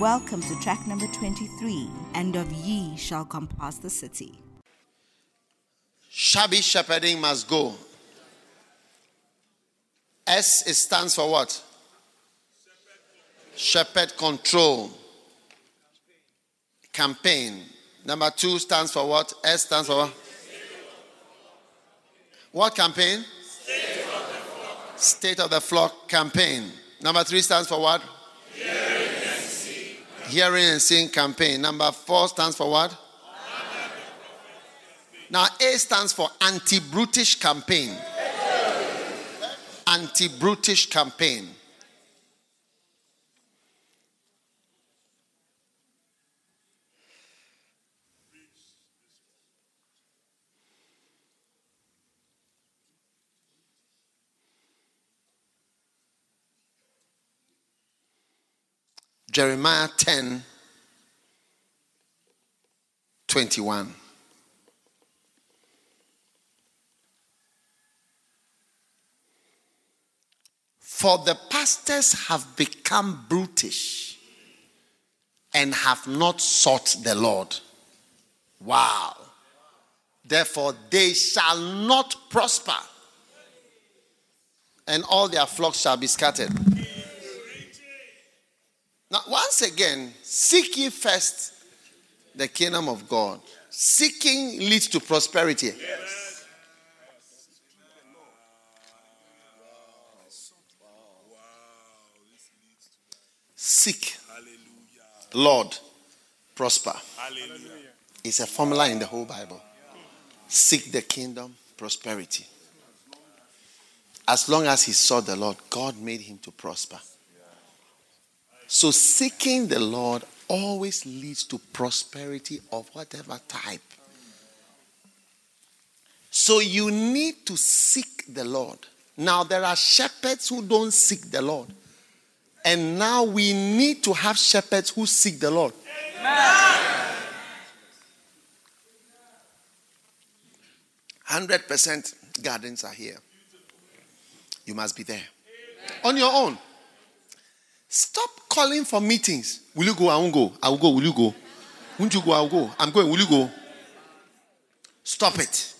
Welcome to track number 23 and of ye shall compass the city. Shabby shepherding must go. S it stands for what? Shepherd control. Campaign. Number two stands for what? S stands for what? What campaign? State of the flock, State of the flock campaign. Number three stands for what? Hearing and seeing. Campaign. Number four stands for what? Now, A stands for anti brutish campaign. Anti brutish campaign. Jeremiah 10 21. For the pastors have become brutish and have not sought the Lord. Wow. Therefore, they shall not prosper, and all their flocks shall be scattered. Now, once again, seek ye first the kingdom of God. Seeking leads to prosperity. Seek, Lord, prosper. It's a formula in the whole Bible. Seek the kingdom, prosperity. As long as he sought the Lord, God made him to prosper. So seeking the Lord always leads to prosperity of whatever type. So you need to seek the Lord. Now, there are shepherds who don't seek the Lord. And now we need to have shepherds who seek the Lord. Hundred percent gardens are here. You must be there on your own. Stop calling for meetings. Will you go? I won't go. I will go. Will you go? Won't you go? I'll go. I'm going. Will you go? Stop it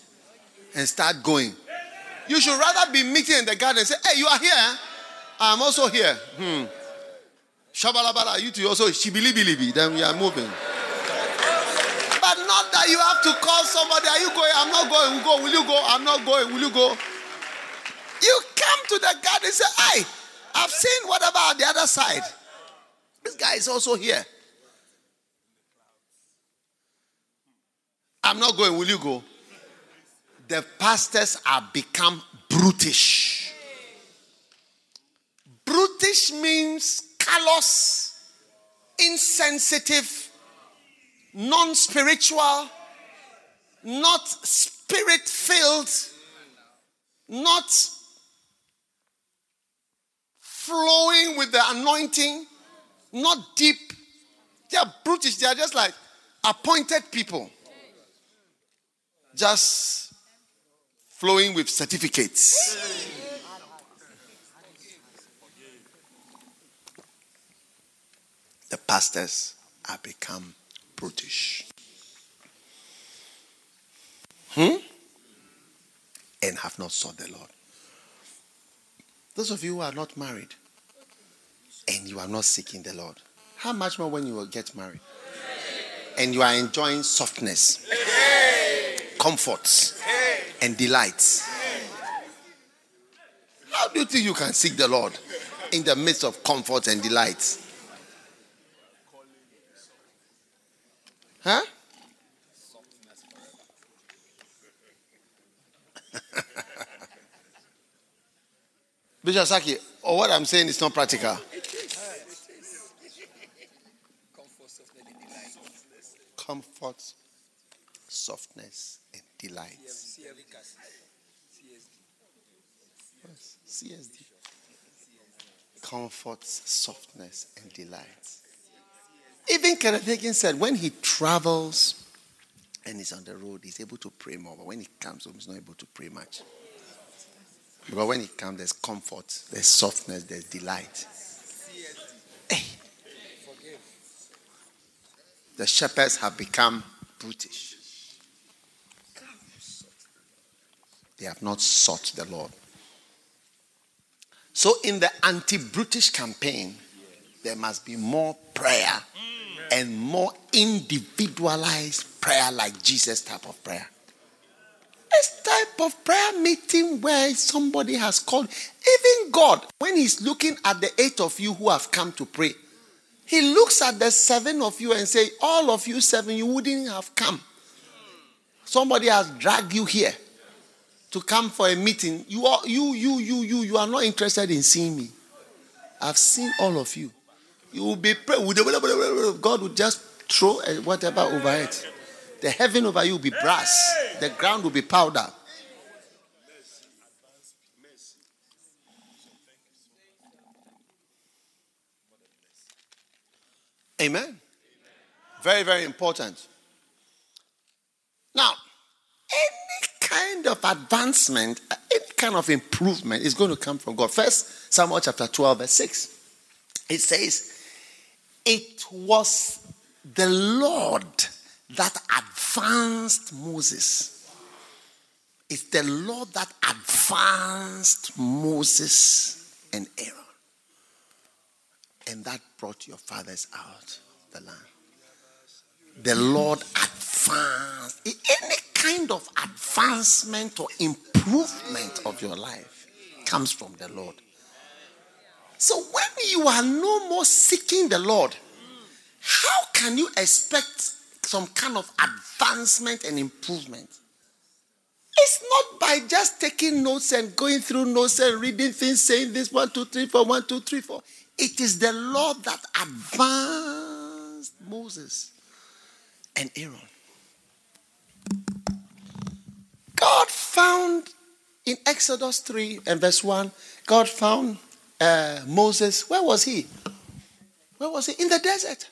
and start going. You should rather be meeting in the garden and say, Hey, you are here. I'm also here. Hmm. Shabalabala, you too also shibilibilibi. Then we are moving. But not that you have to call somebody. Are you going? I'm not going. Will go. Will you go? I'm not going. Will you go? You come to the garden and say, Hey, I've seen what about the other side? This guy is also here. I'm not going. Will you go? The pastors are become brutish. Brutish means callous, insensitive, non spiritual, not spirit filled, not flowing with the anointing, not deep. They are brutish. They are just like appointed people. Just flowing with certificates. The pastors are become brutish. Hmm? And have not sought the Lord. Those of you who are not married and you are not seeking the Lord, how much more when you will get married? And you are enjoying softness, comforts, and delights. How do you think you can seek the Lord in the midst of comforts and delights? Huh? Bishop Saki, or what I'm saying is not practical. Comfort, softness, and delights. Yes, CSD. Comfort, softness, and delights. Even Kenneth Hagin said when he travels and he's on the road, he's able to pray more. But when he comes home, he's not able to pray much. Because when it comes, there's comfort, there's softness, there's delight. Hey. the shepherds have become brutish. They have not sought the Lord. So, in the anti brutish campaign, there must be more prayer and more individualized prayer, like Jesus type of prayer. This type of prayer meeting where somebody has called, even God, when He's looking at the eight of you who have come to pray, He looks at the seven of you and say, "All of you seven, you wouldn't have come. Somebody has dragged you here to come for a meeting. You are you you you you you are not interested in seeing me. I've seen all of you. You will be pray. God will just throw whatever over it. The heaven over you will be brass. The ground will be powder. Amen. Very, very important. Now, any kind of advancement, any kind of improvement is going to come from God. First Samuel chapter 12, verse 6. It says, It was the Lord that advanced Moses. It's the Lord that advanced Moses and Aaron. And that brought your fathers out the land. The Lord advanced. Any kind of advancement or improvement of your life comes from the Lord. So when you are no more seeking the Lord, how can you expect some kind of advancement and improvement? It's not by just taking notes and going through notes and reading things, saying this one, two, three, four, one, two, three, four. It is the Lord that advanced Moses and Aaron. God found in Exodus 3 and verse 1, God found uh, Moses. Where was he? Where was he? In the desert.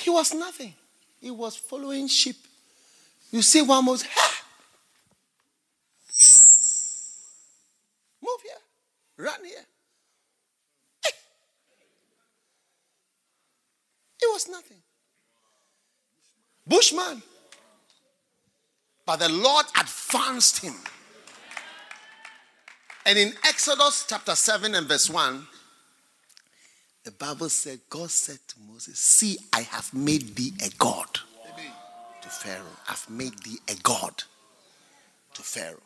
He was nothing. He was following sheep. You see one Moses, ha! Move here. Run here. Hey. It was nothing. Bushman. But the Lord advanced him. And in Exodus chapter 7 and verse 1, the Bible said, God said to Moses, See, I have made thee a God to Pharaoh. I've made thee a God to Pharaoh.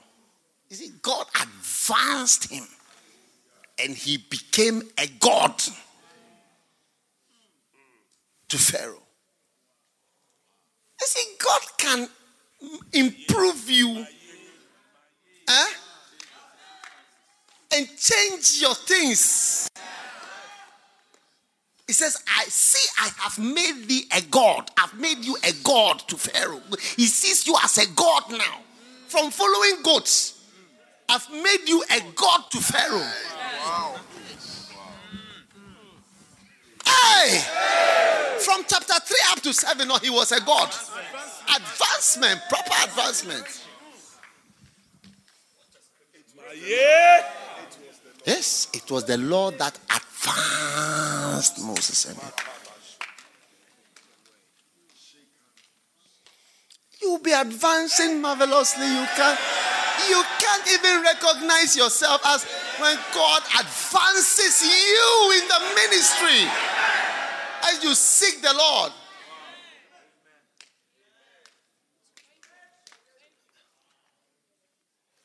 You see, God advanced him and he became a God to Pharaoh. You see, God can improve you eh? and change your things. He says, I see, I have made thee a God. I've made you a God to Pharaoh. He sees you as a God now. From following goats, I've made you a God to Pharaoh. Wow. Hey! From chapter 3 up to 7, no, he was a God. Advancement, proper advancement. Yes, it was the Lord that advanced Moses and You'll be advancing marvelously. You can't, you can't even recognize yourself as when God advances you in the ministry as you seek the Lord.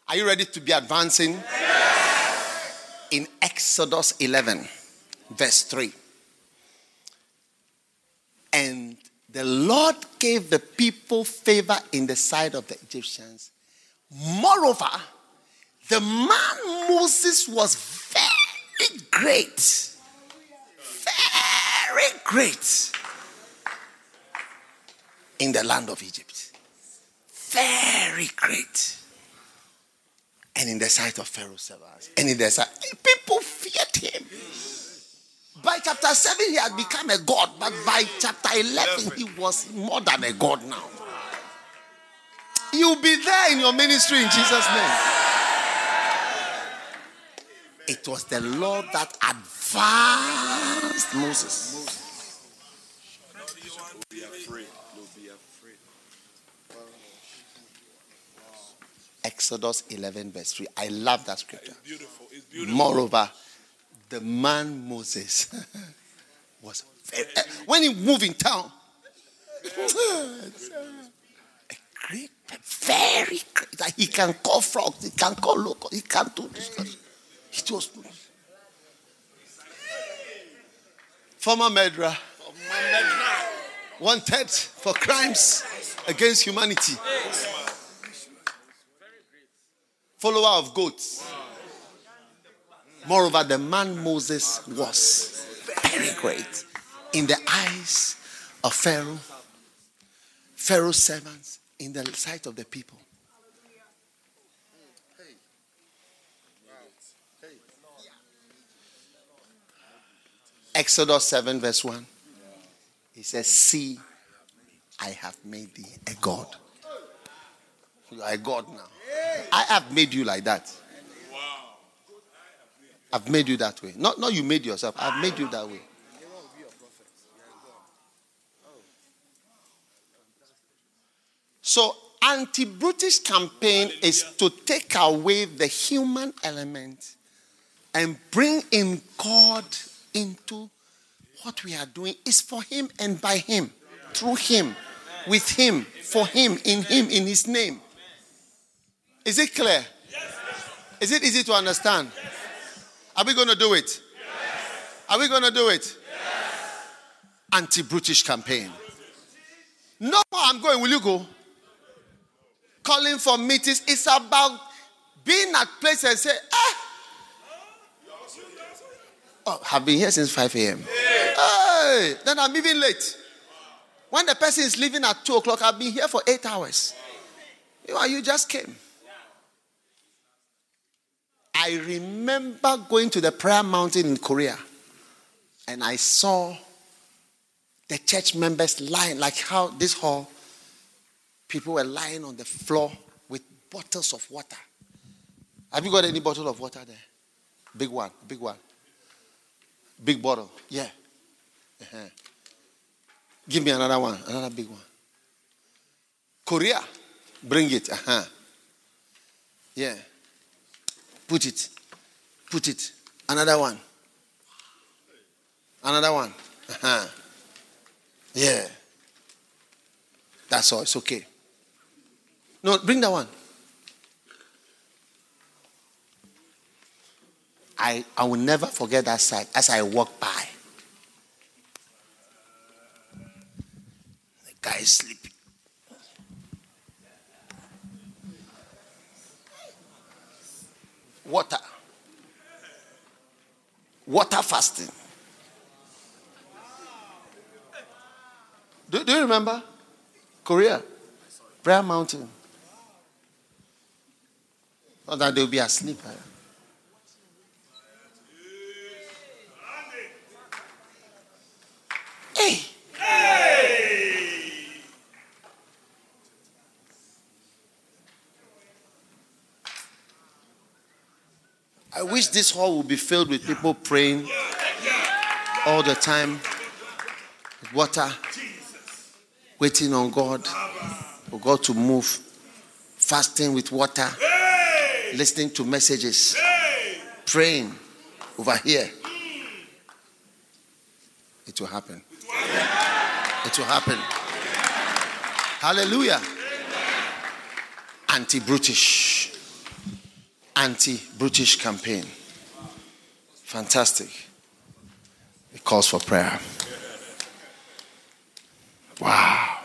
Are you ready to be advancing? In Exodus 11, verse 3. And the Lord gave the people favor in the sight of the Egyptians. Moreover, the man Moses was very great. Very great in the land of Egypt. Very great and in the sight of Pharaoh's servants, and in the sight, people feared him. By chapter 7, he had become a god, but by chapter 11, he was more than a god now. You'll be there in your ministry in Jesus' name. It was the Lord that advanced Moses. Exodus 11, verse 3. I love that scripture. Moreover, the man Moses was very, uh, when he moved in town, a great, very great. Like he can call frogs, he can call locusts, he can do this. It was former murderer, wanted for crimes against humanity, follower of goats. Moreover, the man Moses was very great in the eyes of Pharaoh, Pharaoh's servants, in the sight of the people. Exodus 7, verse 1. He says, See, I have made thee a God. You are a God now. I have made you like that. I've made you that way. Not, not you made yourself. I've made you that way. So, anti-brutish campaign is to take away the human element and bring in God into what we are doing. Is for Him and by Him, through Him, with Him, for Him, in Him, in His name. Is it clear? Is it easy to understand? Are we going to do it? Yes. Are we going to do it? Yes. Anti brutish campaign. No, I'm going. Will you go? Calling for meetings. It's about being at places and say, ah. Oh, I've been here since 5 a.m. Hey, then I'm even late. When the person is leaving at 2 o'clock, I've been here for eight hours. You know, you just came. I remember going to the prayer mountain in Korea and I saw the church members lying, like how this hall, people were lying on the floor with bottles of water. Have you got any bottle of water there? Big one, big one. Big bottle, yeah. Uh-huh. Give me another one, another big one. Korea, bring it. Uh-huh. Yeah. Put it. Put it. Another one. Another one. Uh-huh. Yeah. That's all. It's okay. No, bring that one. I, I will never forget that sight as I walk by. The guy is sleeping. Water. Water fasting. Do, do you remember? Korea. Prayer Mountain. Not that they'll be asleep. eh? Hey. I wish this hall would be filled with people praying all the time, with water, waiting on God, for God to move, fasting with water, listening to messages, praying over here. It will happen. It will happen. Hallelujah. Anti brutish. Anti brutish campaign. Fantastic. It calls for prayer. Wow.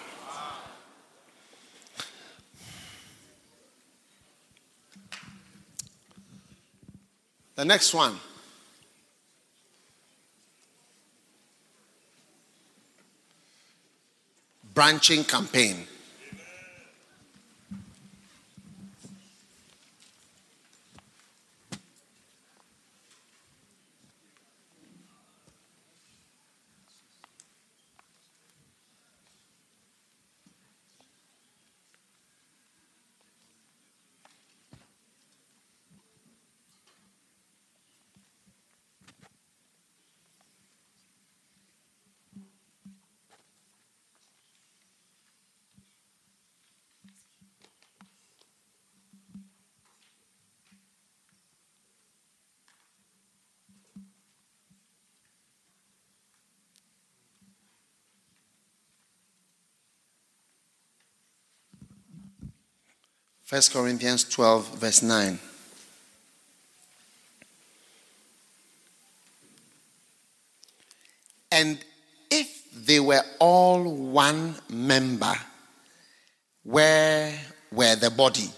The next one. Branching campaign. 1 Corinthians 12, verse 9. And if they were all one member, where were the body?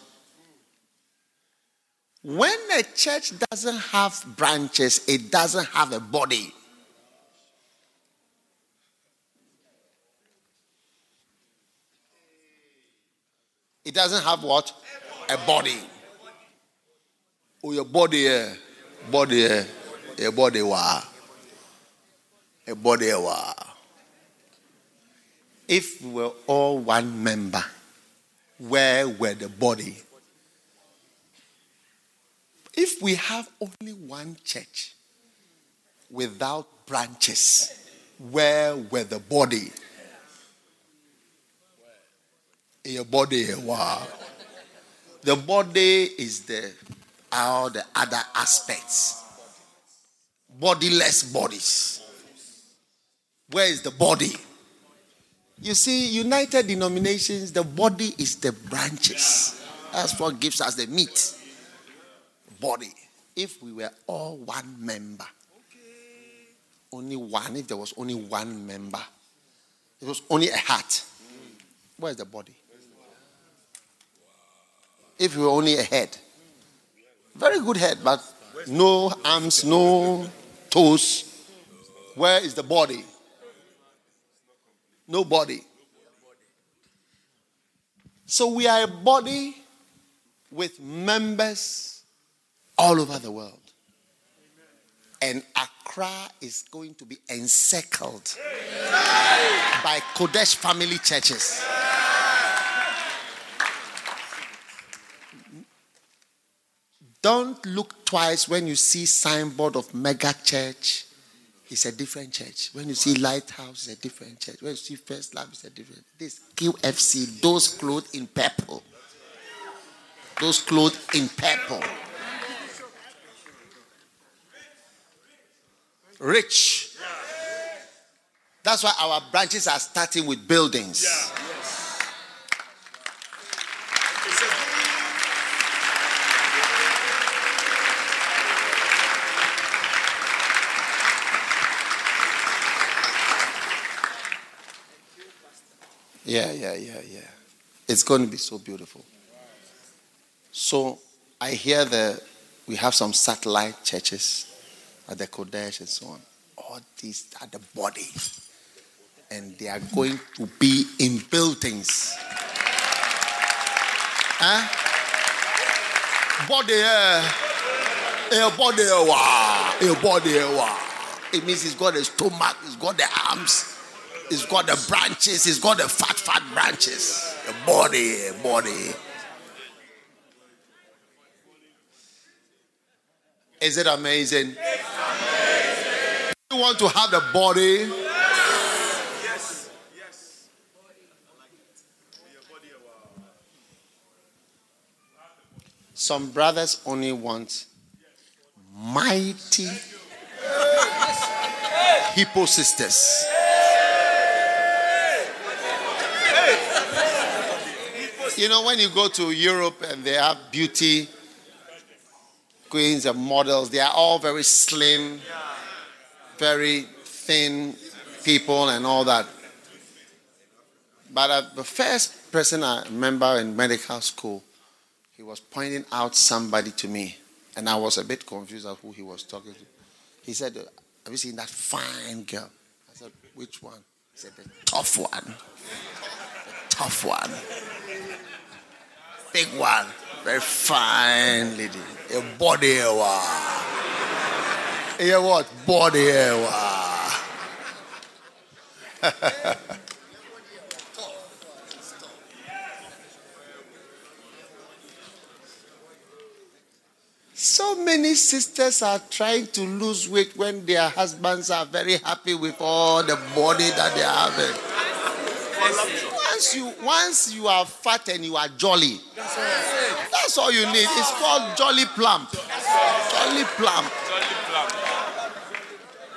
When a church doesn't have branches, it doesn't have a body. It doesn't have what? A body. Oh, your body, eh? Body, eh? Your body, wow. A body, wow. If we were all one member, where were the body? If we have only one church without branches, where were the body? Your body, wow. The body is the all the other aspects. Bodiless bodies. Where is the body? You see, united denominations, the body is the branches. That's what gives us the meat. Body. If we were all one member, only one, if there was only one member, it was only a heart. Where's the body? If you were only a head, very good head, but no arms, no toes. Where is the body? No body. So we are a body with members all over the world. And Accra is going to be encircled by Qodesh family churches. Don't look twice when you see signboard of mega church. It's a different church. When you see lighthouse, it's a different church. When you see first love, it's a different. This QFC, those clothed in purple. Those clothed in purple. Rich. That's why our branches are starting with buildings. Yeah, yeah, yeah, yeah. Yeah. It's going to be so beautiful. So I hear that we have some satellite churches at the Qodesh and so on. All these are the bodies. And they are going to be in buildings. Huh? Body, a body, eh, a body, It means he's got a stomach, he's got the arms. It's got the branches. It's got the fat, fat branches. The body, body. Is it amazing? amazing. You want to have the body? Yes. Yes. Some brothers only want mighty hippo sisters. You know, when you go to Europe and they have beauty queens and models, they are all very slim, very thin people, and all that. But uh, the first person I remember in medical school, he was pointing out somebody to me, and I was a bit confused of who he was talking to. He said, Have you seen that fine girl? I said, Which one? He said, The tough one. The tough one big one, very fine lady. A body wa. A what? Body wa. So many sisters are trying to lose weight when their husbands are very happy with all the body that they having once you once you are fat and you are jolly, that's all, you need. It's called jolly plump. Jolly plump. Jolly plump.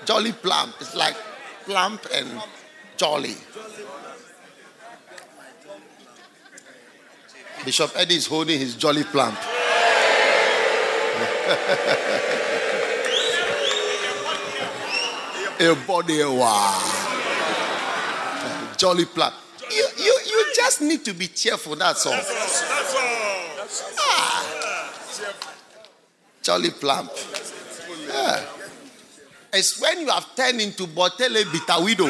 Jolly plump. It's like plump and jolly. Bishop Eddie is holding his jolly plump. a body, wow. Jolly plump. You, you, you just need to be cheerful, that's all. That's all. Ah. Jolly plump. Yeah. It's when you have turned into Botele Bitawido.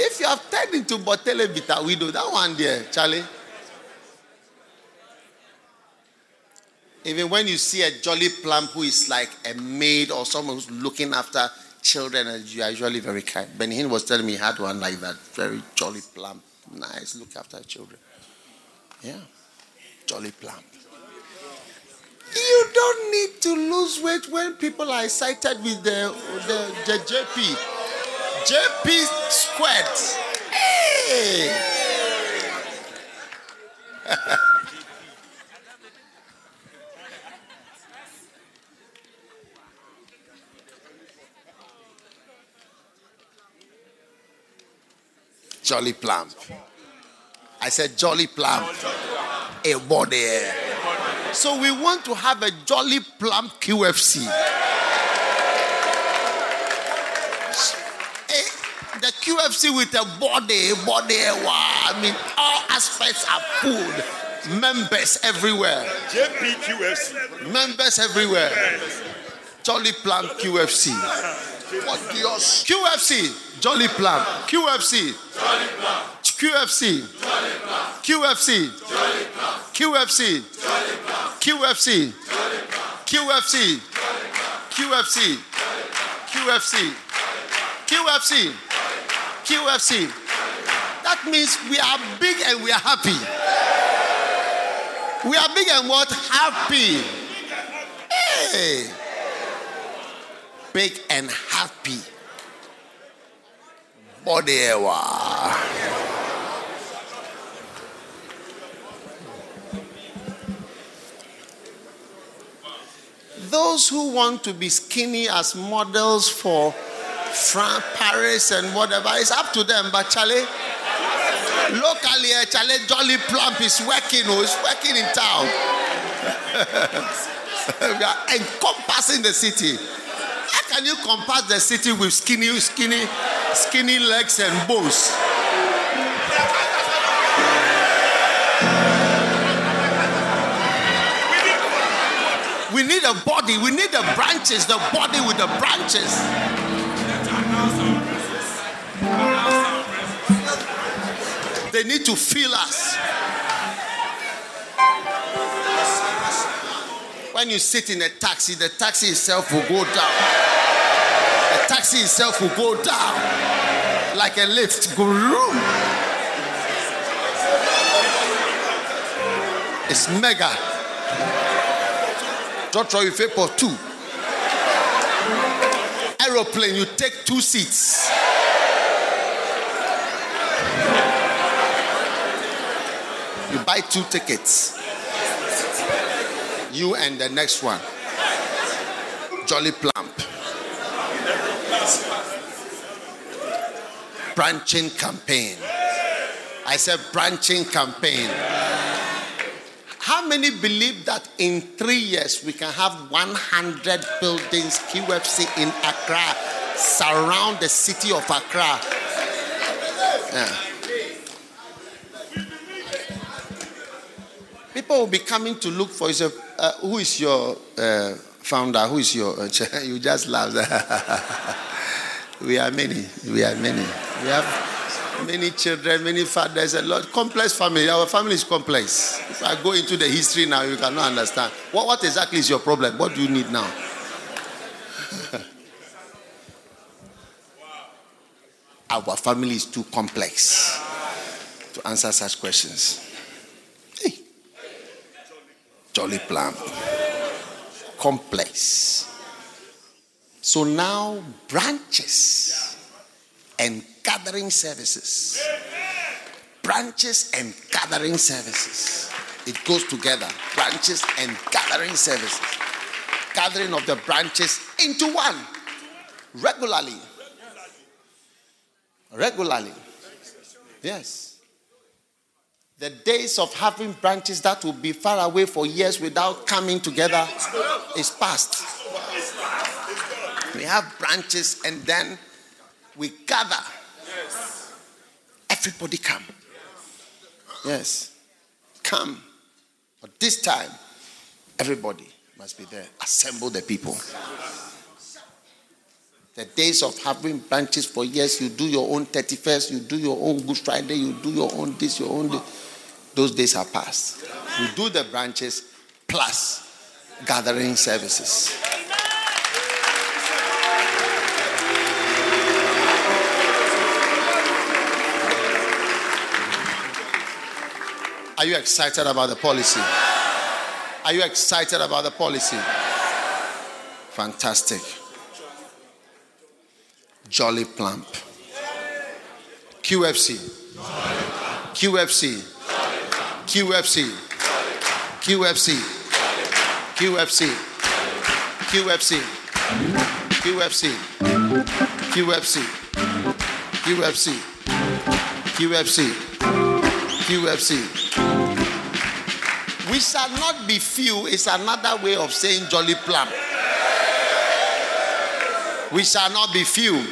if you have turned into Botele Bitawido, that one there, Charlie. Even when you see a jolly plump who is like a maid or someone who's looking after children, and you are usually very kind. Ben Hinn was telling me he had one like that, very jolly plump, nice, look after children. Yeah, jolly plump. You don't need to lose weight when people are excited with the, the, the JP. JP squared. Hey! Jolly plump. I said jolly plump. A body. So we want to have a jolly plump QFC. Eh, the QFC with a body, body, wow. I mean, all aspects are food. Members everywhere. JPQFC. Members everywhere. Jolly Plump QFC. What Dios? QFC. Jolly Plump. QFC. Jolly Plump. QFC. Jolly Plump. QFC. Jolly Plump. QFC. Jolly Plump. QFC. Jolly Plump. QFC. QFC. QFC. QFC. QFC. That means we are big and we are happy. We are big and what? Happy. Hey. Big and happy. Body. Wow. Those who want to be skinny as models for France, Paris, and whatever, it's up to them. But Charlie, locally, uh, Charlie Jolly Plump is working, oh, is working in town. we are encompassing the city. Can you compass the city with skinny, skinny, skinny legs and bones? We need a body. We need the branches, the body with the branches. They need to feel us. When you sit in a taxi, the taxi itself will go down. Taxi itself will go down like a lift. Room. It's mega. Joshua, you pay for two. Aeroplane, you take two seats. You buy two tickets. You and the next one. Jolly Plump. Branching campaign. I said branching campaign. How many believe that in three years we can have 100 buildings QFC in Accra surround the city of Accra? Yeah. People will be coming to look for you. Uh, who is your uh, founder? Who is your? Uh, you just laugh. we are many. We are many. We have many children, many fathers, a lot. Complex family. Our family is complex. If I go into the history now, you cannot understand. What, what exactly is your problem? What do you need now? Our family is too complex to answer such questions. Hey. Jolly plump. Complex. So now branches and gathering services. Branches and gathering services. It goes together. Branches and gathering services. Gathering of the branches into one regularly. Regularly. Yes. The days of having branches that will be far away for years without coming together is past. We have branches and then we gather. Everybody come. Yes. Come. But this time, everybody must be there. Assemble the people. The days of having branches for years, you do your own 31st, you do your own Good Friday, you do your own this, your own this. Those days are past. We do the branches plus gathering services. Are you excited about the policy? Are you excited about the policy? Fantastic. Jolly Plump. QFC. QFC. QFC. QFC. QFC. QFC. QFC. QFC. QFC. QFC. QFC. We shall not be few is another way of saying jolly plump. We shall not be few.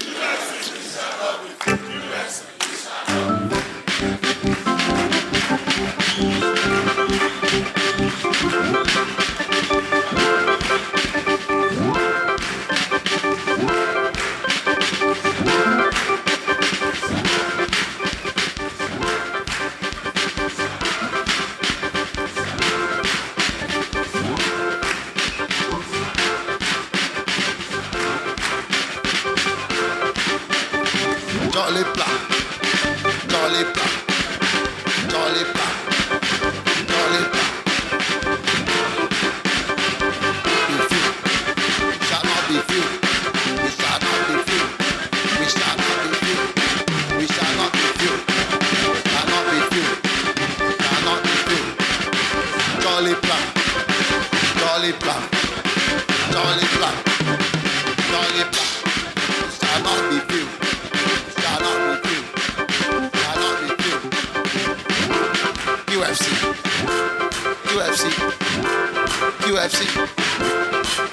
QFC. QFC. QFC.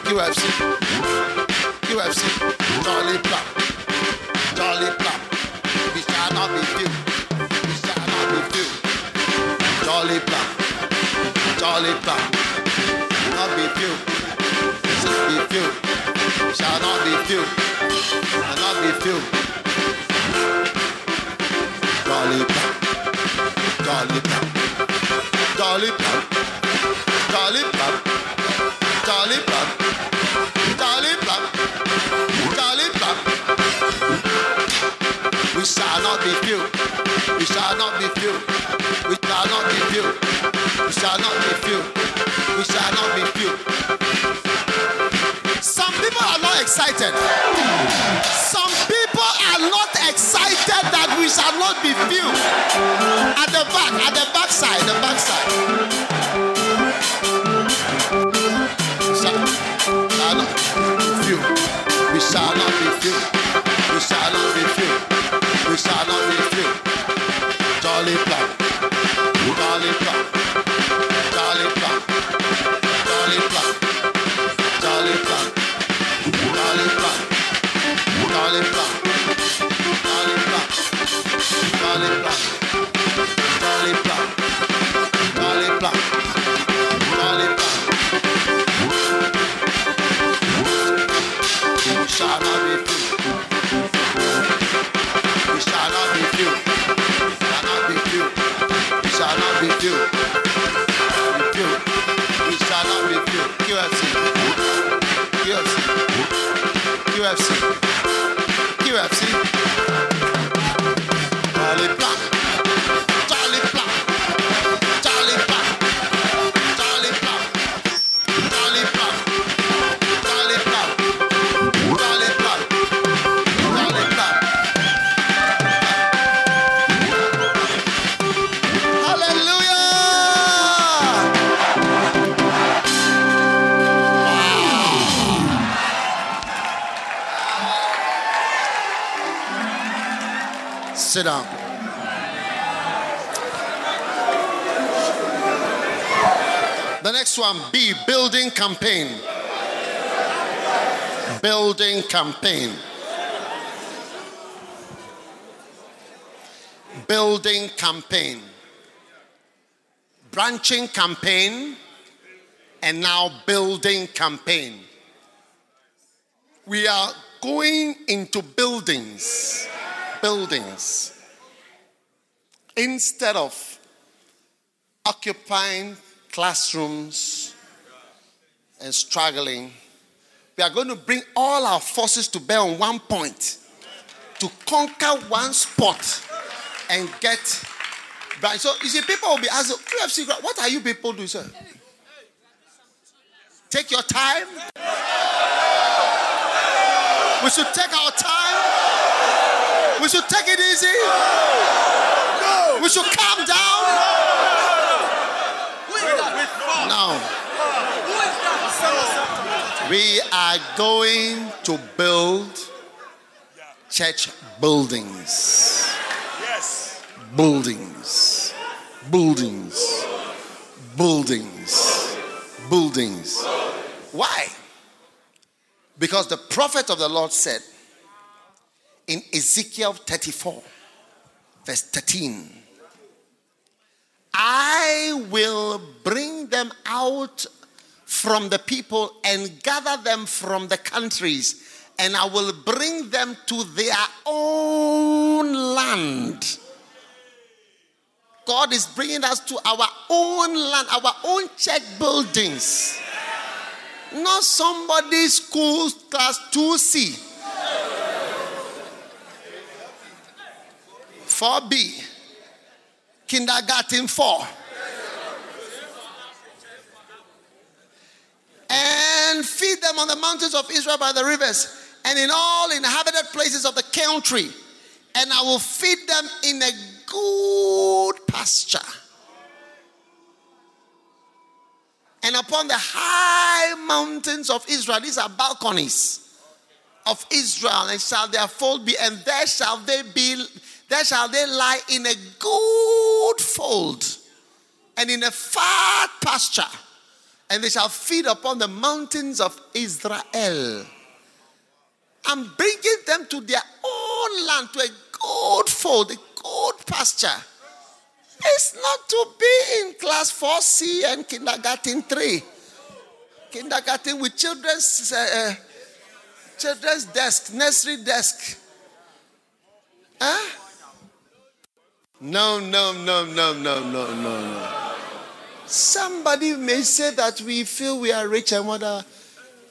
QFC. QFC. Jolly plump. Jolly plump. We shall not be few. We shall not be few. Jolly plump. Jolly plump. Not be few. Just be few. Shall not be few. Shall not be few. Jolly plump. Jolly plump. Jolly plump. Jolly plump. Jolly plump. Jolly plump. Jolly plump. We shall not be few. We shall not be few. We shall not be few. We shall not be few. We shall not be few. Some people are not excited. Some cannot be viewed at the back, at the backside, the backside. Campaign. Building campaign. Building campaign. Branching campaign. And now building campaign. We are going into buildings. Buildings. Instead of occupying classrooms and struggling, we are going to bring all our forces to bear on one point to conquer one spot and get right. So you see, people will be asking, QFC, what are you people doing, sir? Take your time. We should take our time. We should take it easy. We should calm down. Now, we are going to build church buildings. Yes. Buildings. Buildings. Buildings. Buildings. Why? Because the prophet of the Lord said in Ezekiel 34, verse 13, I will bring them out from the people and gather them from the countries, and I will bring them to their own land. God is bringing us to our own land, our own church buildings. Not somebody's school class 2C. 4B. Kindergarten 4. And feed them on the mountains of Israel by the rivers and in all inhabited places of the country. And I will feed them in a good pasture. And upon the high mountains of Israel, these are balconies of Israel, and shall their fold be, and there shall they be, there shall they lie in a good fold, and in a fat pasture, and they shall feed upon the mountains of Israel. I'm bringing them to their own land, to a good fold, a good pasture. It's not to be in class 4C and kindergarten 3. Kindergarten with children's uh, uh, children's desk, nursery desk. Huh? No, no, no, no, no, no, no, no. Somebody may say that we feel we are rich and whatever.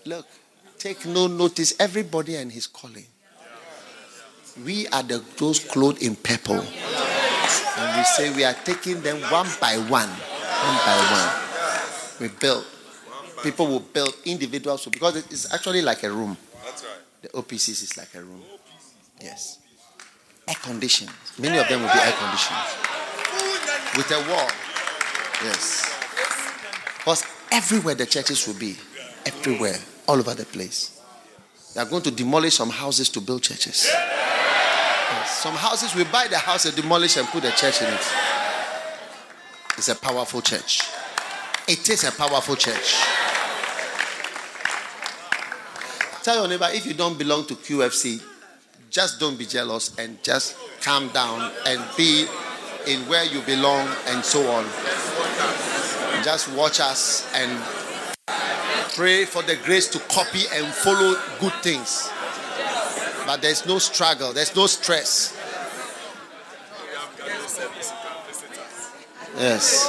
Look, take no notice. Everybody and his calling. We are the those clothed in purple. And we say we are taking them one by one. One by one. We build. People will build individuals because it's actually like a room. That's right. The OPCs is like a room. Yes. Air conditioned. Many of them will be air conditioned. With a wall. Yes. Because everywhere the churches will be. Everywhere. All over the place. They are going to demolish some houses to build churches. Yes. Some houses we buy the house and demolish and put a church in it. It's a powerful church. It is a powerful church. Tell your neighbor if you don't belong to QFC, just don't be jealous and just calm down and be in where you belong and so on. Just watch us and pray for the grace to copy and follow good things. But there's no struggle, there's no stress. Yes.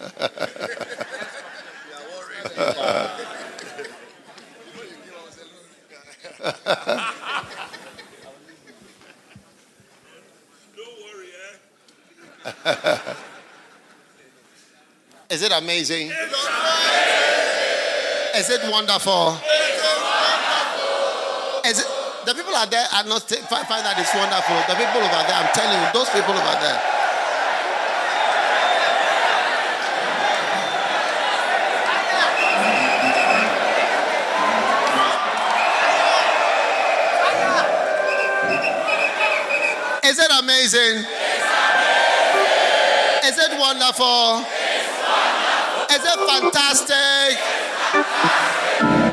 Don't worry, eh? Is it amazing? Is it wonderful? Is it, the people out there are not find, find that it's wonderful. The people over there, I'm telling you, those people over there. Is it amazing? Is it wonderful? Is it fantastic?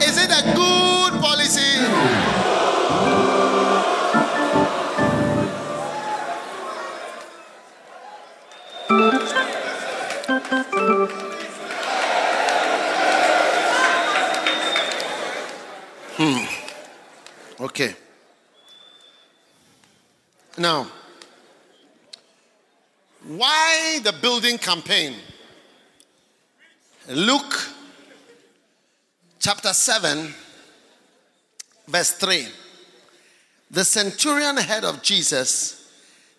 Is it a good policy? Okay. Now, why the building campaign? Luke chapter 7, verse 3. The centurion heard of Jesus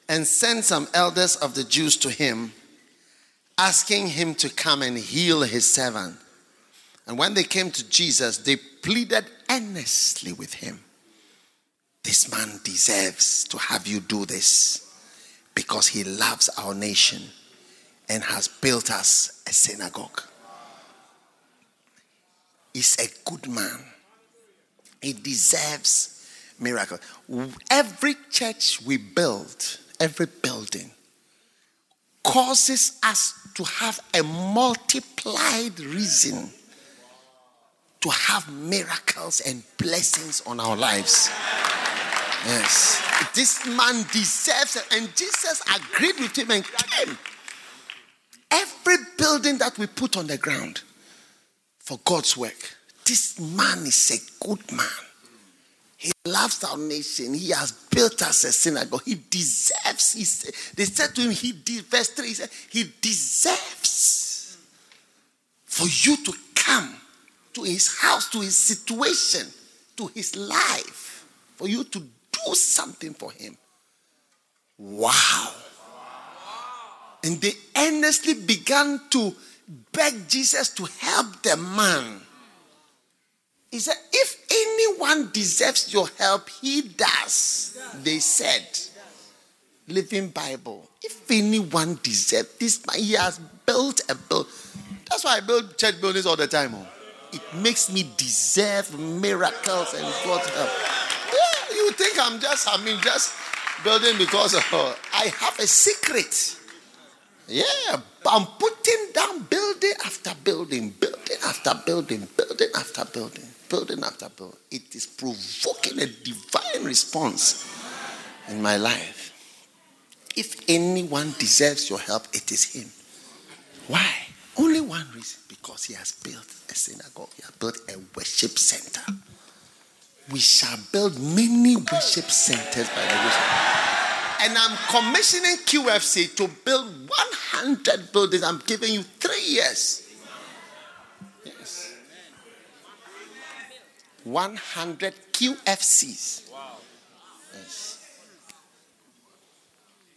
and sent some elders of the Jews to him, asking him to come and heal his servant. And when they came to Jesus, they pleaded earnestly with him. This man deserves to have you do this because he loves our nation and has built us a synagogue. He's a good man. He deserves miracles. Every church we build, every building, causes us to have a multiplied reason to have miracles and blessings on our lives. Yes. This man deserves it. And Jesus agreed with him and came. Every building that we put on the ground for God's work, this man is a good man. He loves our nation. He has built us a synagogue. He deserves. He said, they said to him, he de- verse 3, he said, he deserves for you to come to his house, to his situation, to his life, for you to do something for him. Wow. And they earnestly began to beg Jesus to help the man. He said, If anyone deserves your help, he does. They said, Living Bible. If anyone deserves this man, he has built a build. That's why I build church buildings all the time. Oh. It makes me deserve miracles and God's help. You think I'm just, I mean, just building because uh, I have a secret. Yeah, I'm putting down building after building, building after building, building after building, building after building. It is provoking a divine response in my life. If anyone deserves your help, it is him. Why? Only one reason because he has built a synagogue, he has built a worship center. We shall build many worship centers by the God. And I'm commissioning QFC to build 100 buildings. I'm giving you three years. Yes. 100 QFCs. Yes.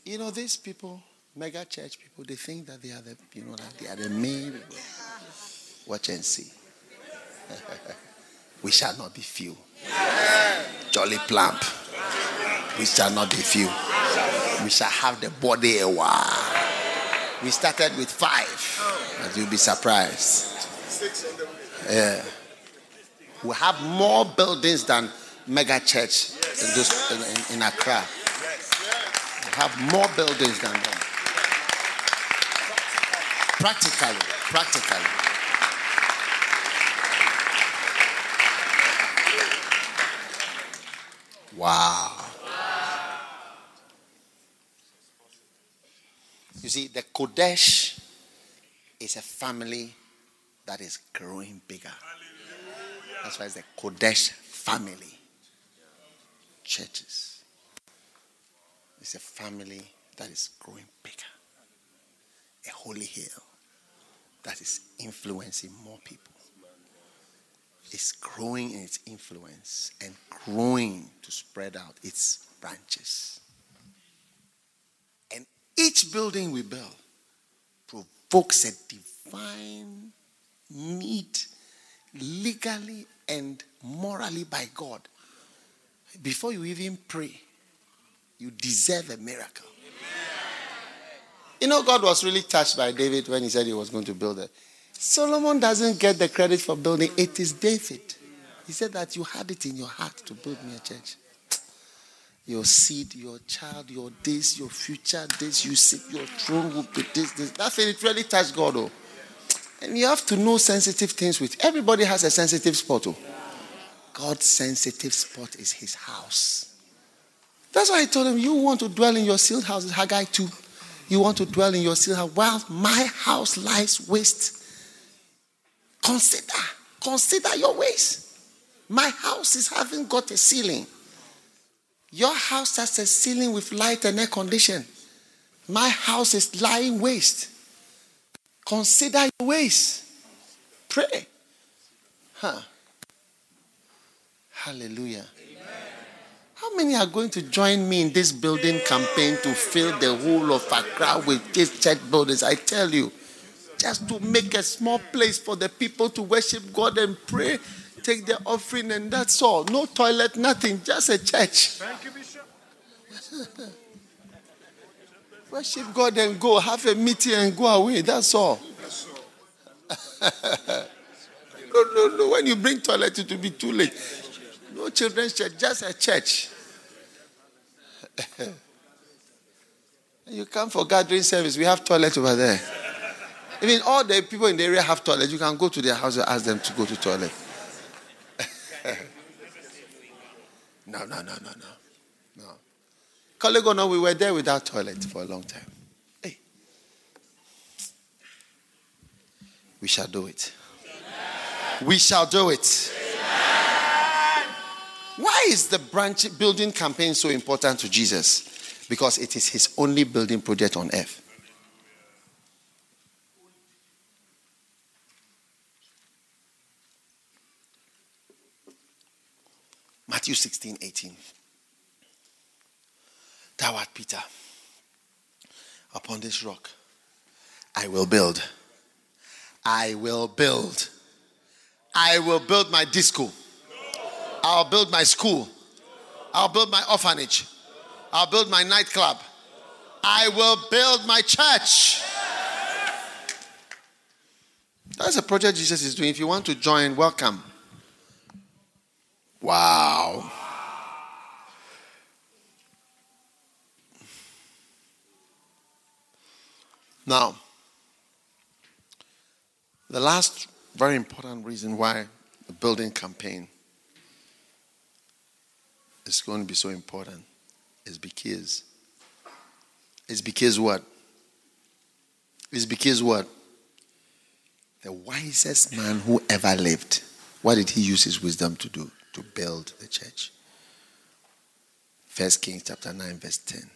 You know, these people, mega church people, they think that they are the, you know, like they are the main. Watch and see. we shall not be few. Jolly plump. We shall not be few. We shall have the body a while. We started with five, but you'll be surprised. Yeah. We have more buildings than mega church in, this, in, in, in Accra. We have more buildings than them. Practically, practically. Wow. You see, the Qodesh is a family that is growing bigger. That's why it's the Qodesh family. Churches. It's a family that is growing bigger. A holy hill that is influencing more people. It's growing in its influence and growing to spread out its branches. And each building we build provokes a divine need, legally and morally by God. Before you even pray, you deserve a miracle. You know, God was really touched by David when he said he was going to build it. Solomon doesn't get the credit for building, it is David. He said that you had it in your heart to build me a church. Your seed, your child, your days, your future days, you sit, your throne will be this, this. That thing, it really touched God, oh. And you have to know sensitive things with. Everybody has a sensitive spot, oh. God's sensitive spot is his house. That's why I told him, You want to dwell in your sealed house, Haggai 2. You want to dwell in your sealed house. Well, my house lies waste. Consider, consider your ways. My house is having got a ceiling. Your house has a ceiling with light and air condition. My house is lying waste. Consider your ways. Pray. Huh. Hallelujah. How many are going to join me in this building campaign to fill the whole of Accra with these church buildings? I tell you, just to make a small place for the people to worship God and pray take their offering, and that's all. No toilet, nothing, just a church. Thank you, Bishop. Worship God and go, have a meeting and go away. That's all. no, no, no. When you bring toilet, it will be too late. No children's church, just a church. you come for gathering service, we have toilet over there. Even all the people in the area have toilets. You can go to their house and ask them to go to toilet. no, no, no, no, no. No. No, we were there without toilet for a long time. Hey. We shall do it. We shall do it. Why is the branch building campaign so important to Jesus? Because it is his only building project on earth. Matthew 16, 18. Thou art Peter. Upon this rock I will build. I will build. I will build my disco. I'll build my school. I'll build my orphanage. I'll build my nightclub. I will build my church. That's a project Jesus is doing. If you want to join, welcome. Wow. Now, the last very important reason why the building campaign is going to be so important is because is because what? Is because what? The wisest man who ever lived, what did he use his wisdom to do? To build the church. First Kings chapter 9, verse 10.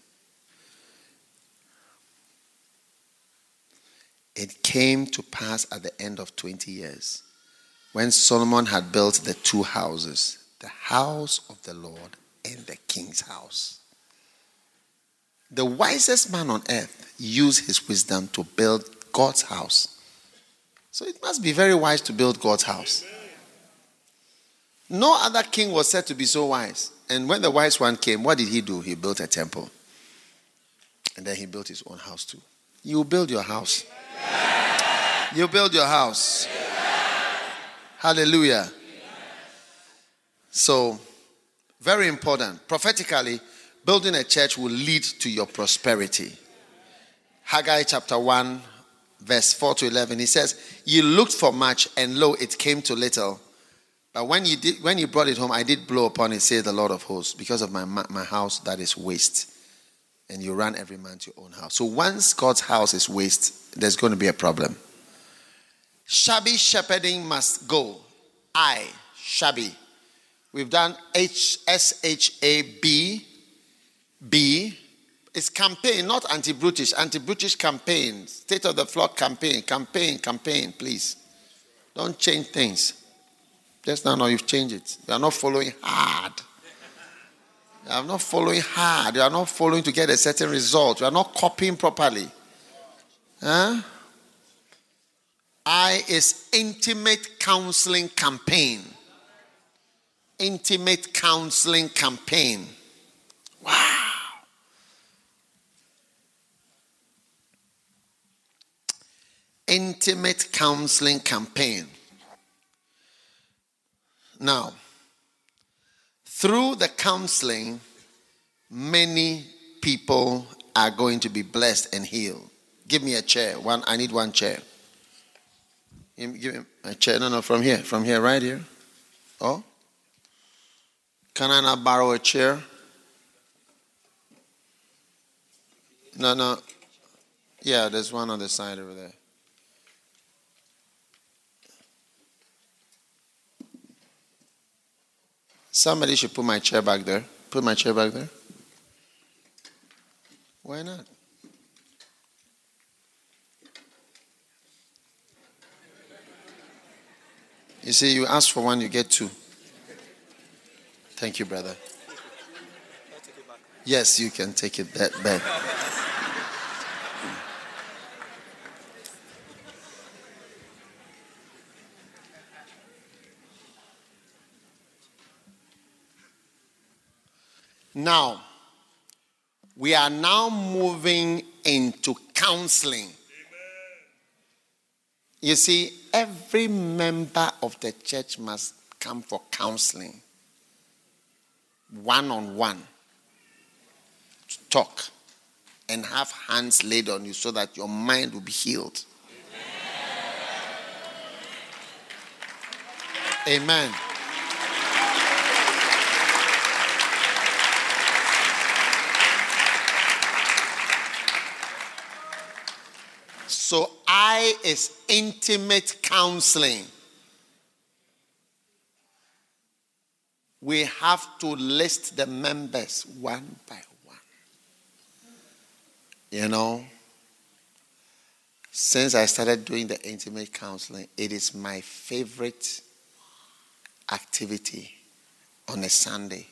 It came to pass at the end of 20 years when Solomon had built the two houses, the house of the Lord and the king's house. The wisest man on earth used his wisdom to build God's house. So it must be very wise to build God's house. No other king was said to be so wise. And when the wise one came, what did he do? He built a temple. And then he built his own house too. You build your house. You build your house. Hallelujah. So, very important. Prophetically, building a church will lead to your prosperity. Haggai chapter 1, verse 4 to 11, he says, You looked for much, and lo, it came to little. But when you, did, when you brought it home, I did blow upon it, says the Lord of hosts, because of my, my house that is waste. And you run every man to your own house. So once God's house is waste, there's going to be a problem. Shabby shepherding must go. I, shabby. We've done H S H A B B. It's campaign, not anti-brutish. Anti-brutish campaign, state of the flock campaign, campaign, campaign. Please, don't change things. Just now, now you've changed it. You are not following hard. You are not following hard. You are not following to get a certain result. You are not copying properly. Huh? I is intimate counseling campaign. Intimate counseling campaign. Wow. Intimate counseling campaign. Now, through the counseling, many people are going to be blessed and healed. Give me a chair. One, I need one chair. Give me a chair. No, no, from here, from here, right here. Oh, can I not borrow a chair? No, no. Yeah, there's one on the side over there. Somebody should put my chair back there. Put my chair back there. Why not? You see, you ask for one, you get two. Thank you, brother. Yes, you can take it back. Now, we are now moving into counseling. You see, every member of the church must come for counseling, one on one, to talk and have hands laid on you so that your mind will be healed. Amen. So I is intimate counseling. We have to list the members one by one. You know, since I started doing the intimate counseling, it is my favorite activity on a Sunday.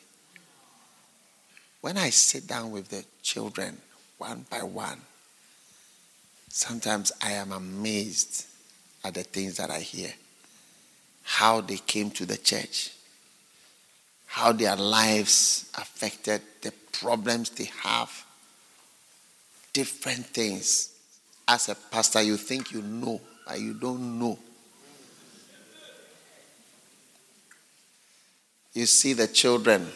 When I sit down with the children one by one, Sometimes I am amazed at the things that I hear. How they came to the church, how their lives affected, the problems they have, different things. As a pastor, you think you know, but you don't know. You see the children.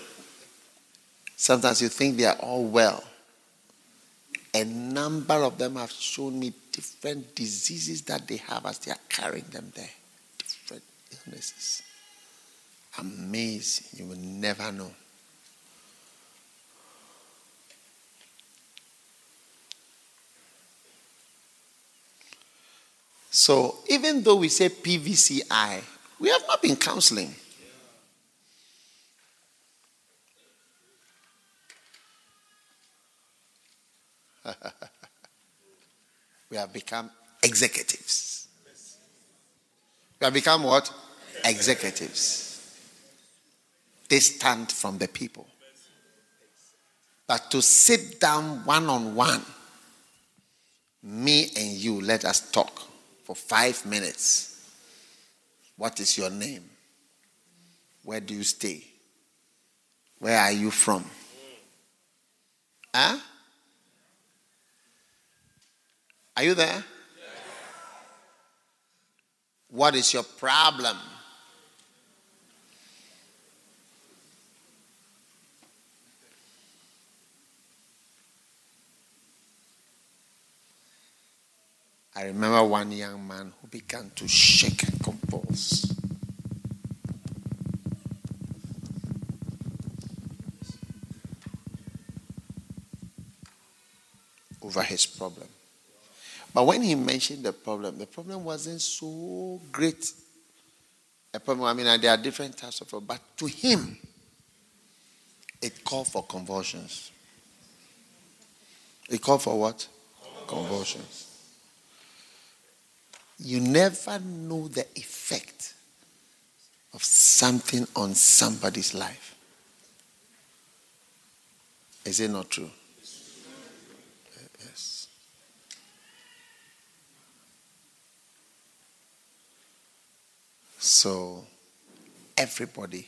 Sometimes you think they are all well a number of them have shown me different diseases that they have as they are carrying them there. Different illnesses. Amazing. You will never know. So, even though we say PVCI, we have not been counseling. we have become executives. We have become what? Executives. Distant from the people. But to sit down one on one, me and you, let us talk for five minutes. What is your name? Where do you stay? Where are you from? Huh? Are you there? What is your problem? I remember one young man who began to shake and convulse. Over his problem. But when he mentioned the problem, the problem wasn't so great. A problem, I mean, uh, there are different types of problem, but to him, it called for convulsions. It called for what? Convulsions. You never know the effect of something on somebody's life. Is it not true? So everybody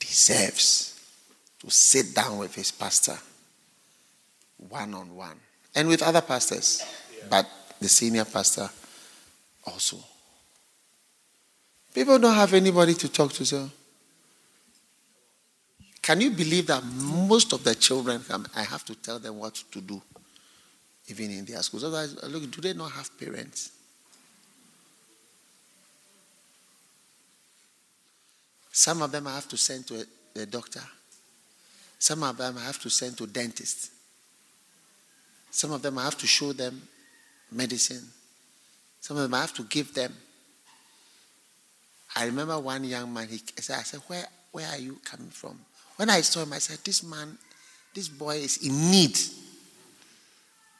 deserves to sit down with his pastor one on one and with other pastors, but the senior pastor also. People don't have anybody to talk to, so Can you believe that most of the children come? I have to tell them what to do, even in their schools. Otherwise, look, do they not have parents? Some of them I have to send to a, doctor. Some of them I have to send to dentist. Some of them I have to show them medicine. Some of them I have to give them. I remember one young man, he said, I said, where, where are you coming from? When I saw him, I said, This man, this boy is in need.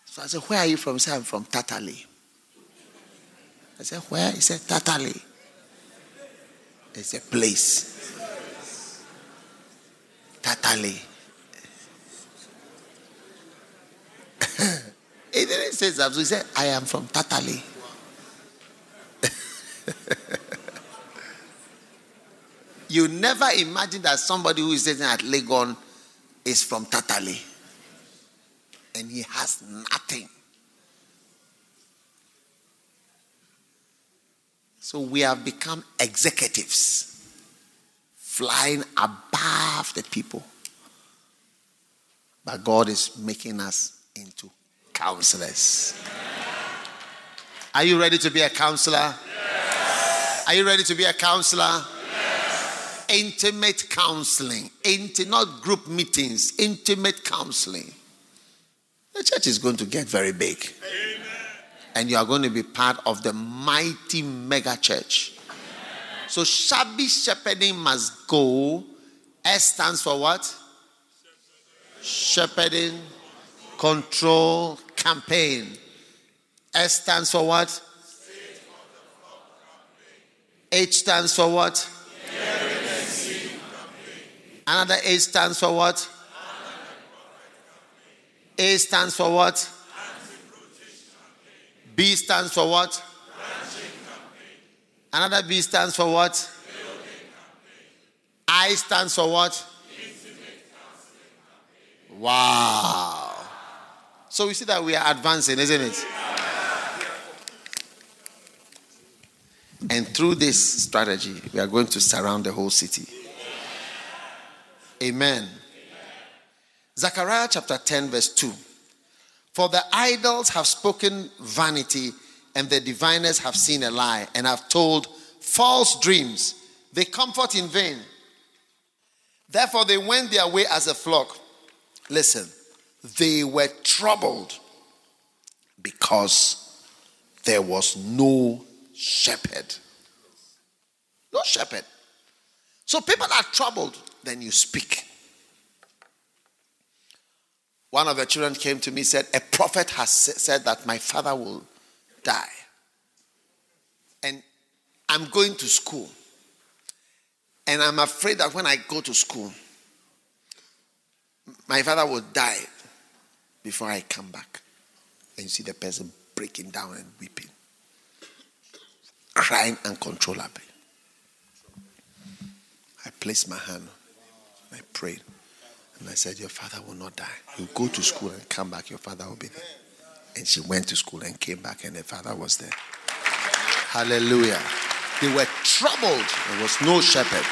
So I said, Where are you from? He said, I'm from Tatali. I said, Where? He said, Tatale. It's a place. Tatale. he didn't say that. He said, I am from Tatale. you never imagine that somebody who is sitting at Legon is from Tatale and he has nothing. So we have become executives, flying above the people. But God is making us into counselors. Are you ready to be a counselor? Yes. Are you ready to be a counselor? Yes. Intimate counseling, Inti- not group meetings, intimate counseling. The church is going to get very big. Amen and you are going to be part of the mighty mega church. So shabby shepherding must go. S stands for what? Shepherding control campaign. S stands for what? H stands for what? Another H stands for what? A stands for what? B stands for what? Another B stands for what? I stands for what? Wow. So we see that we are advancing, isn't it? And through this strategy, we are going to surround the whole city. Amen. Zechariah chapter 10, verse 2. For the idols have spoken vanity, and the diviners have seen a lie, and have told false dreams. They comfort in vain. Therefore, they went their way as a flock. Listen, they were troubled because there was no shepherd. No shepherd. So people are troubled, then you speak. One of the children came to me said, A prophet has said that my father will die. And I'm going to school. And I'm afraid that when I go to school, my father will die before I come back. And you see the person breaking down and weeping, crying uncontrollably. I placed my hand, I prayed. And I said, Your father will not die. You go to school and come back, your father will be there. And she went to school and came back, and her father was there. Hallelujah. They were troubled. There was no shepherd.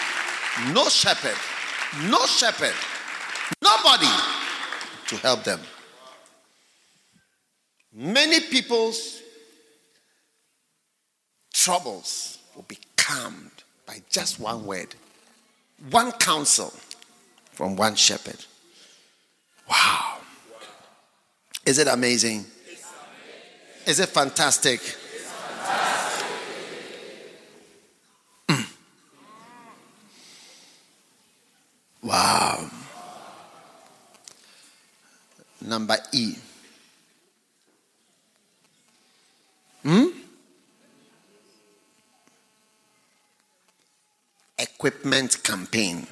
No shepherd. No shepherd. Nobody to help them. Many people's troubles will be calmed by just one word, one counsel from one shepherd. Wow. Is it amazing? Is it fantastic? Mm. Wow. Number E. Hmm? Equipment campaign.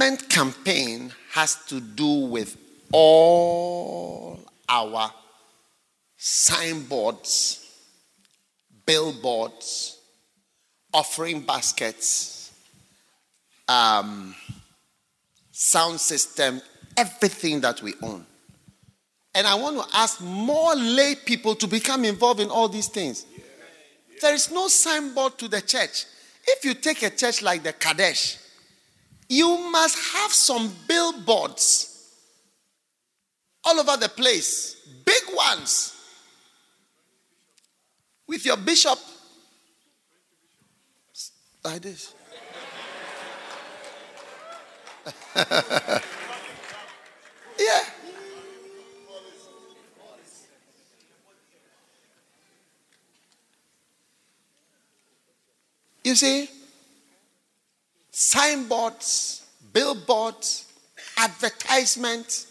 Campaign has to do with all our signboards, billboards, offering baskets, um, sound system, everything that we own. And I want to ask more lay people to become involved in all these things. There is no signboard to the church. If you take a church like the Qodesh, you must have some billboards all over the place, big ones, with your bishop like this. yeah. You see, signboards, billboards, advertisements,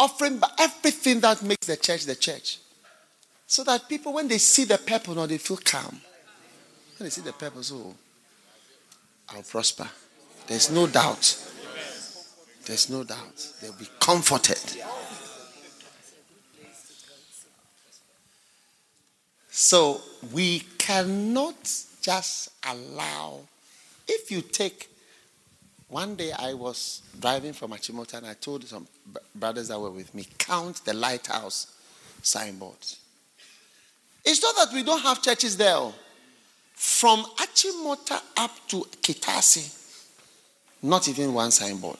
offering everything that makes the church the church. So that people, when they see the purple, now they feel calm. When they see the purpose, oh, I'll prosper. There's no doubt. There's no doubt. They'll be comforted. So we cannot just allow. If you take, one day I was driving from Achimota and I told some brothers that were with me, count the lighthouse signboards. It's not that we don't have churches there. Oh. From Achimota up to Kitase, not even one signboard.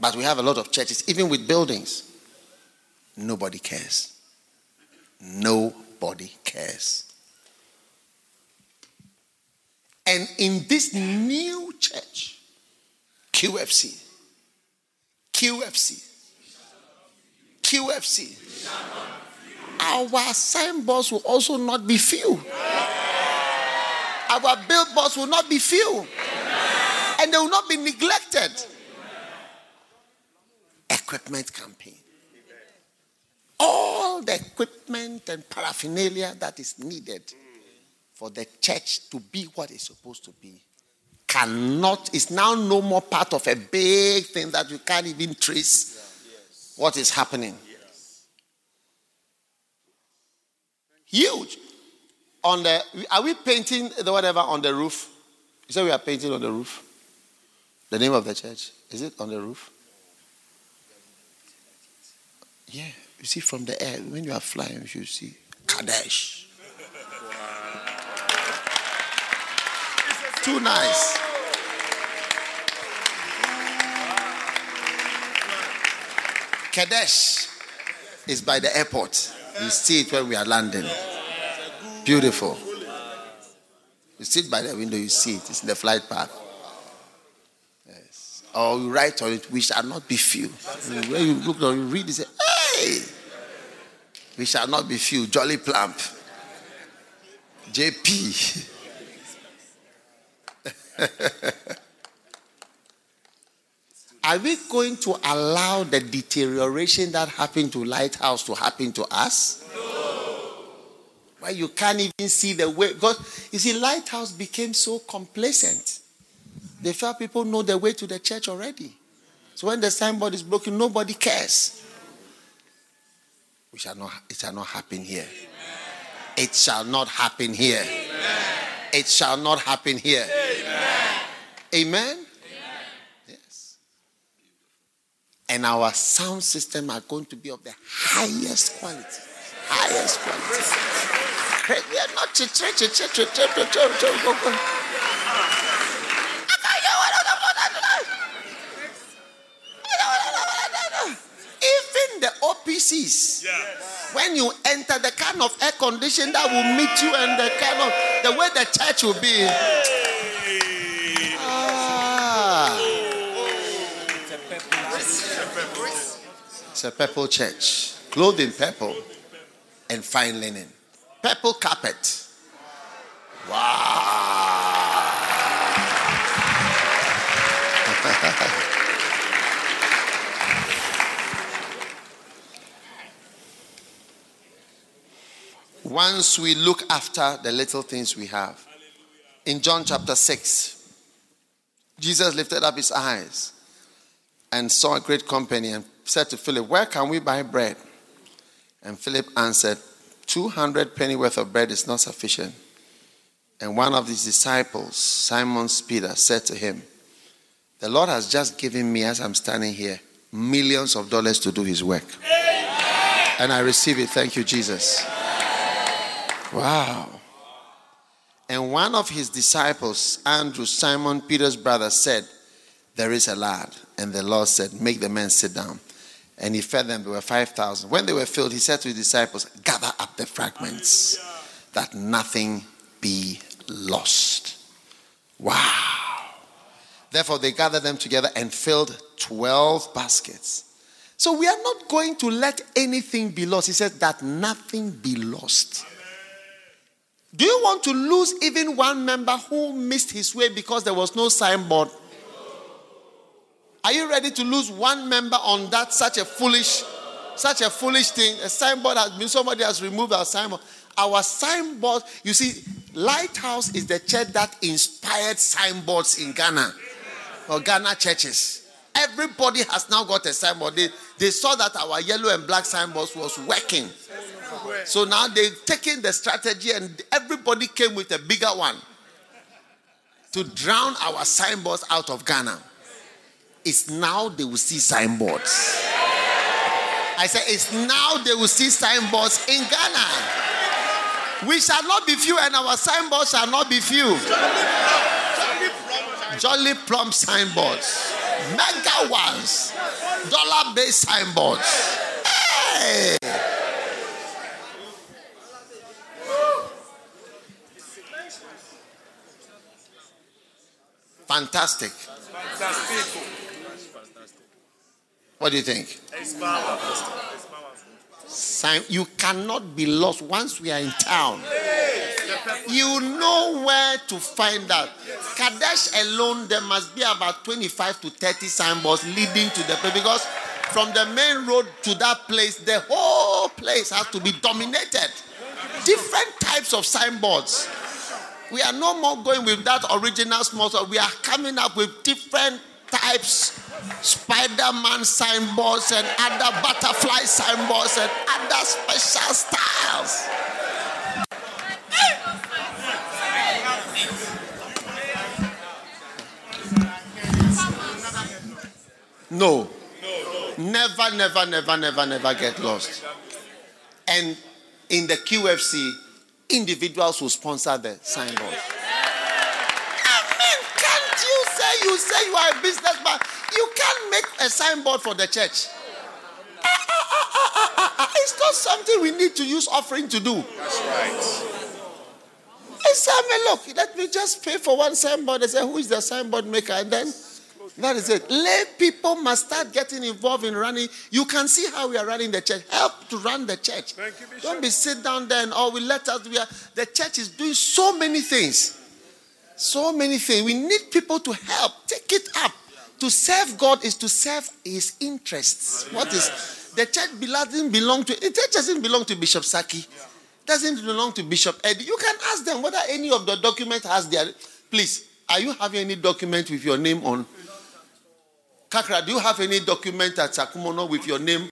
But we have a lot of churches, even with buildings. Nobody cares. Nobody cares. And in this new church, QFC, QFC, QFC, our signboards will also not be few our billboards will not be few and they will not be neglected. Equipment campaign. All the equipment and paraphernalia that is needed for the church to be what it's supposed to be cannot, is now no more part of a big thing that you can't even trace what is happening. Huge on the are we painting the whatever on the roof? You said we are painting on the roof. The name of the church is it on the roof? Yeah, you see from the air when you are flying, you see Qodesh. Too nice. Qodesh is by the airport. You see it when we are landing. Beautiful. You sit by the window, you see it. It's in the flight path. Yes. Or you write on it, we shall not be few. When you look on you read it, say, hey, we shall not be few. Jolly plump. JP. Are we going to allow the deterioration that happened to Lighthouse to happen to us? where you can't even see the way. Because you see, Lighthouse became so complacent. They felt people know the way to the church already. So when the signboard is broken, nobody cares. We shall not, it shall not happen here. Amen. It shall not happen here. Amen. It shall not happen here. Amen. Amen. Yes. And our sound system are going to be of the highest quality. Highest quality. We are not church, church, church, church, church, church, church. Even the OPCs, yes. when you enter, the kind of air condition that will meet you and the kind of the way the church will be. A purple church, clothed in purple and fine linen purple carpet. Wow. Once we look after the little things we have. In John chapter 6, Jesus lifted up his eyes and saw a great company and said to Philip, Where can we buy bread? And Philip answered, 200 penny worth of bread is not sufficient. And one of his disciples, Simon Peter, said to him, The Lord has just given me, as I'm standing here, millions of dollars to do his work. And I receive it. Thank you, Jesus. Wow. And one of his disciples, Andrew, Simon Peter's brother, said, There is a lad. And the Lord said, Make the men sit down. And he fed them. There were 5,000. When they were filled, he said to his disciples, Gather up the fragments, that nothing be lost. Wow. Therefore, they gathered them together and filled 12 baskets. So we are not going to let anything be lost. He said that nothing be lost. Do you want to lose even one member who missed his way because there was no signboard? Are you ready to lose one member on that such a foolish, such a foolish thing? A signboard has been somebody has removed our signboard. Our signboard, you see, Lighthouse is the church that inspired signboards in Ghana or Ghana churches. Everybody has now got a signboard. They, they saw that our yellow and black signboards was working. So now they've taken the strategy and everybody came with a bigger one to drown our signboards out of Ghana. It's now they will see signboards. I say it's now they will see signboards in Ghana. We shall not be few, and our signboards shall not be few. Jolly plump signboards, mega ones, dollar based signboards. Hey! Fantastic. Fantastic. What do you think? You cannot be lost once we are in town. You know where to find that. Qodesh alone, there must be about 25 to 30 signboards leading to the place because from the main road to that place, the whole place has to be dominated. Different types of signboards. We are no more going with that original small. We are coming up with different types Spider-Man signboards and other butterfly signboards and other special styles. No. Never, never, never, never, never get lost. And in the QFC, individuals will sponsor the signboard. I mean, can't you say you are a businessman? You can't make a signboard for the church. It's not something we need to use offering to do. That's right. I say, I look, let me just pay for one signboard. They say, who is the signboard maker? And then that is it. Lay people must start getting involved in running. You can see how we are running the church. Help to run the church. Thank you, Don't be sit down there and oh, we let us. We are, the church is doing so many things. So many things. We need people to help. Take it up. To serve God is to serve His interests. What is the church doesn't belong to? The church doesn't belong to Bishop Saki. Doesn't belong to Bishop Eddie. You can ask them whether any of the document has their. Please, are you having any document with your name on? Kakra, do you have any document at Sakumono with your name